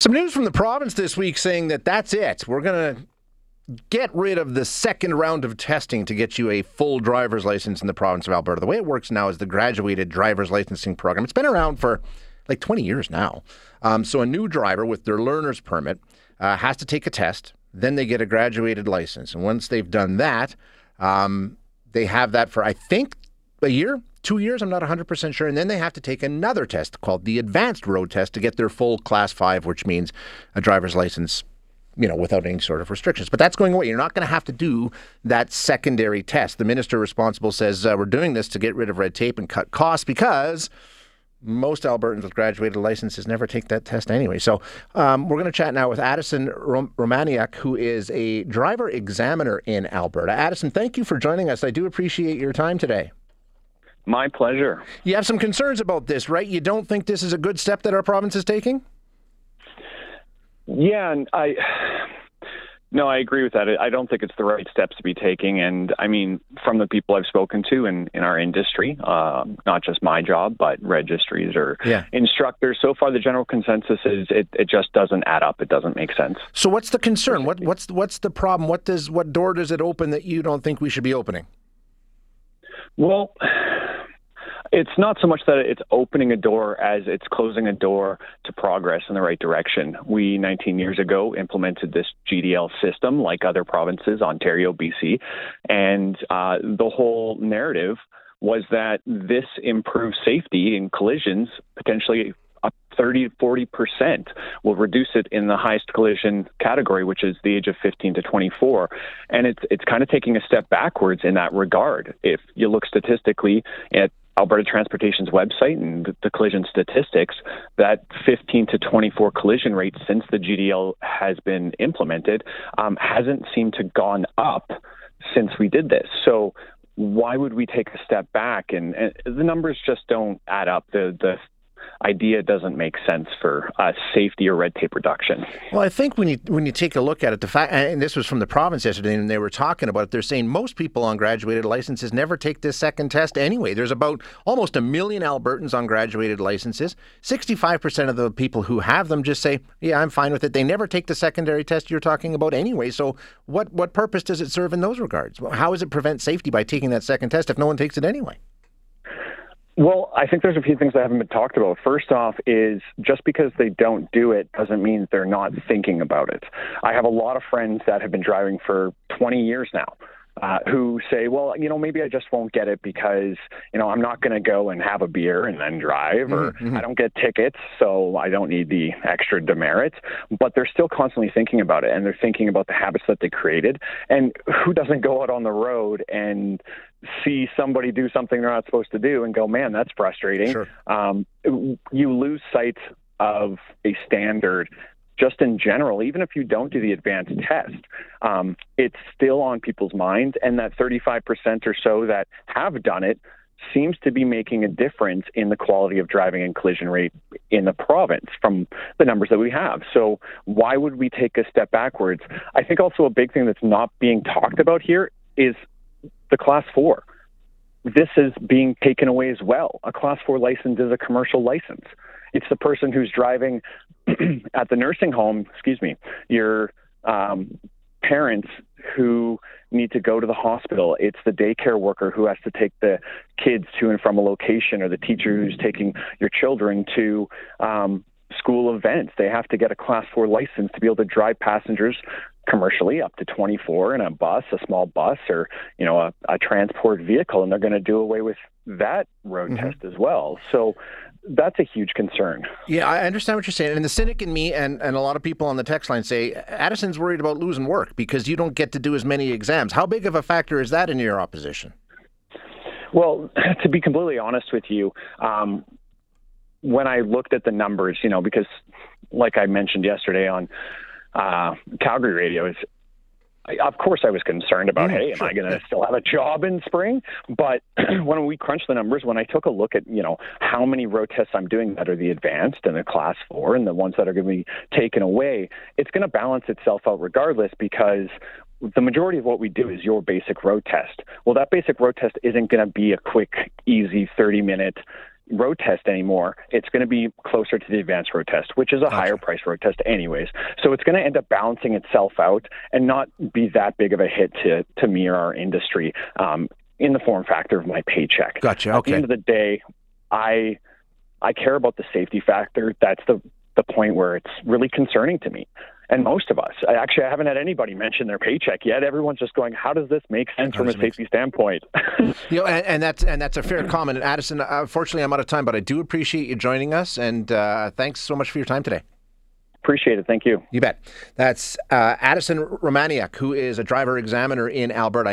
Some news from the province this week saying that that's it. We're going to get rid of the second round of testing to get you a full driver's license in the province of Alberta. The way it works now is the graduated driver's licensing program. It's been around for like 20 years now. Um, so a new driver with their learner's permit uh, has to take a test. Then they get a graduated license. And once they've done that, um, they have that for, I think, a year, two years. I'm not 100% sure. And then they have to take another test called the advanced road test to get their full class five, which means a driver's license you know, without any sort of restrictions. But that's going away. You're not going to have to do that secondary test. The minister responsible says uh, we're doing this to get rid of red tape and cut costs because most Albertans with graduated licenses never take that test anyway. So um, we're going to chat now with Addison Rom- Romaniak, who is a driver examiner in Alberta. Addison, thank you for joining us. I do appreciate your time today. My pleasure. You have some concerns about this, right? You don't think this is a good step that our province is taking? Yeah, and I no, I agree with that. I don't think it's the right steps to be taking. And I mean, from the people I've spoken to in, in our industry, uh, not just my job, but registries or yeah. instructors, so far the general consensus is it, it just doesn't add up. It doesn't make sense. So what's the concern? What what's what's the problem? What does what door does it open that you don't think we should be opening? Well, it's not so much that it's opening a door as it's closing a door to progress in the right direction. We 19 years ago implemented this GDL system, like other provinces, Ontario, BC, and uh, the whole narrative was that this improves safety in collisions potentially up 30 to 40 percent will reduce it in the highest collision category, which is the age of 15 to 24. And it's it's kind of taking a step backwards in that regard. If you look statistically at Alberta Transportation's website and the collision statistics, that 15 to 24 collision rate since the GDL has been implemented um, hasn't seemed to gone up since we did this. So why would we take a step back? And, and the numbers just don't add up. The the idea doesn't make sense for uh, safety or red tape reduction. Well, I think when you when you take a look at it, the fact, and this was from the province yesterday, and they were talking about it. They're saying most people on graduated licenses never take this second test anyway. There's about almost a million Albertans on graduated licenses. Sixty-five percent of the people who have them just say, "Yeah, I'm fine with it." They never take the secondary test you're talking about anyway. So, what what purpose does it serve in those regards? How does it prevent safety by taking that second test if no one takes it anyway? Well, I think there's a few things that haven't been talked about. First off, is just because they don't do it doesn't mean they're not thinking about it. I have a lot of friends that have been driving for 20 years now. Uh, who say, well, you know, maybe I just won't get it because, you know, I'm not going to go and have a beer and then drive, or mm-hmm. I don't get tickets, so I don't need the extra demerit. But they're still constantly thinking about it, and they're thinking about the habits that they created. And who doesn't go out on the road and see somebody do something they're not supposed to do and go, man, that's frustrating. Sure. Um, you lose sight of a standard just in general, even if you don't do the advanced test, um, it's still on people's minds. And that 35% or so that have done it seems to be making a difference in the quality of driving and collision rate in the province from the numbers that we have. So, why would we take a step backwards? I think also a big thing that's not being talked about here is the class four. This is being taken away as well. A class four license is a commercial license. It's the person who's driving at the nursing home, excuse me, your um, parents who need to go to the hospital. It's the daycare worker who has to take the kids to and from a location, or the teacher who's taking your children to um, school events. They have to get a class four license to be able to drive passengers commercially up to 24 in a bus, a small bus, or you know a, a transport vehicle, and they're going to do away with that road mm-hmm. test as well. So that's a huge concern. Yeah, I understand what you're saying. And the cynic in me and, and a lot of people on the text line say Addison's worried about losing work because you don't get to do as many exams. How big of a factor is that in your opposition? Well, to be completely honest with you, um, when I looked at the numbers, you know, because like I mentioned yesterday on uh, Calgary radio is of course I was concerned about, hey, am I going to still have a job in spring? But when we crunched the numbers, when I took a look at, you know, how many road tests I'm doing that are the advanced and the class four and the ones that are going to be taken away, it's going to balance itself out regardless because the majority of what we do is your basic road test. Well, that basic road test isn't going to be a quick, easy 30 minute road test anymore. It's going to be closer to the advanced road test, which is a higher price road test anyways. So it's going to end up balancing itself out and not be that big of a hit to, to me or our industry um, in the form factor of my paycheck. Gotcha. Okay. At the end of the day, I I care about the safety factor. That's the the point where it's really concerning to me and most of us. I, actually, I haven't had anybody mention their paycheck yet. Everyone's just going, "How does this make sense from a safety standpoint?" you know, and, and, that's and that's a fair comment. And Addison, unfortunately, I'm out of time, but I do appreciate you joining us, and uh, thanks so much for your time today. Appreciate it. Thank you. You bet. That's uh, Addison Romaniak, who is a driver examiner in Alberta.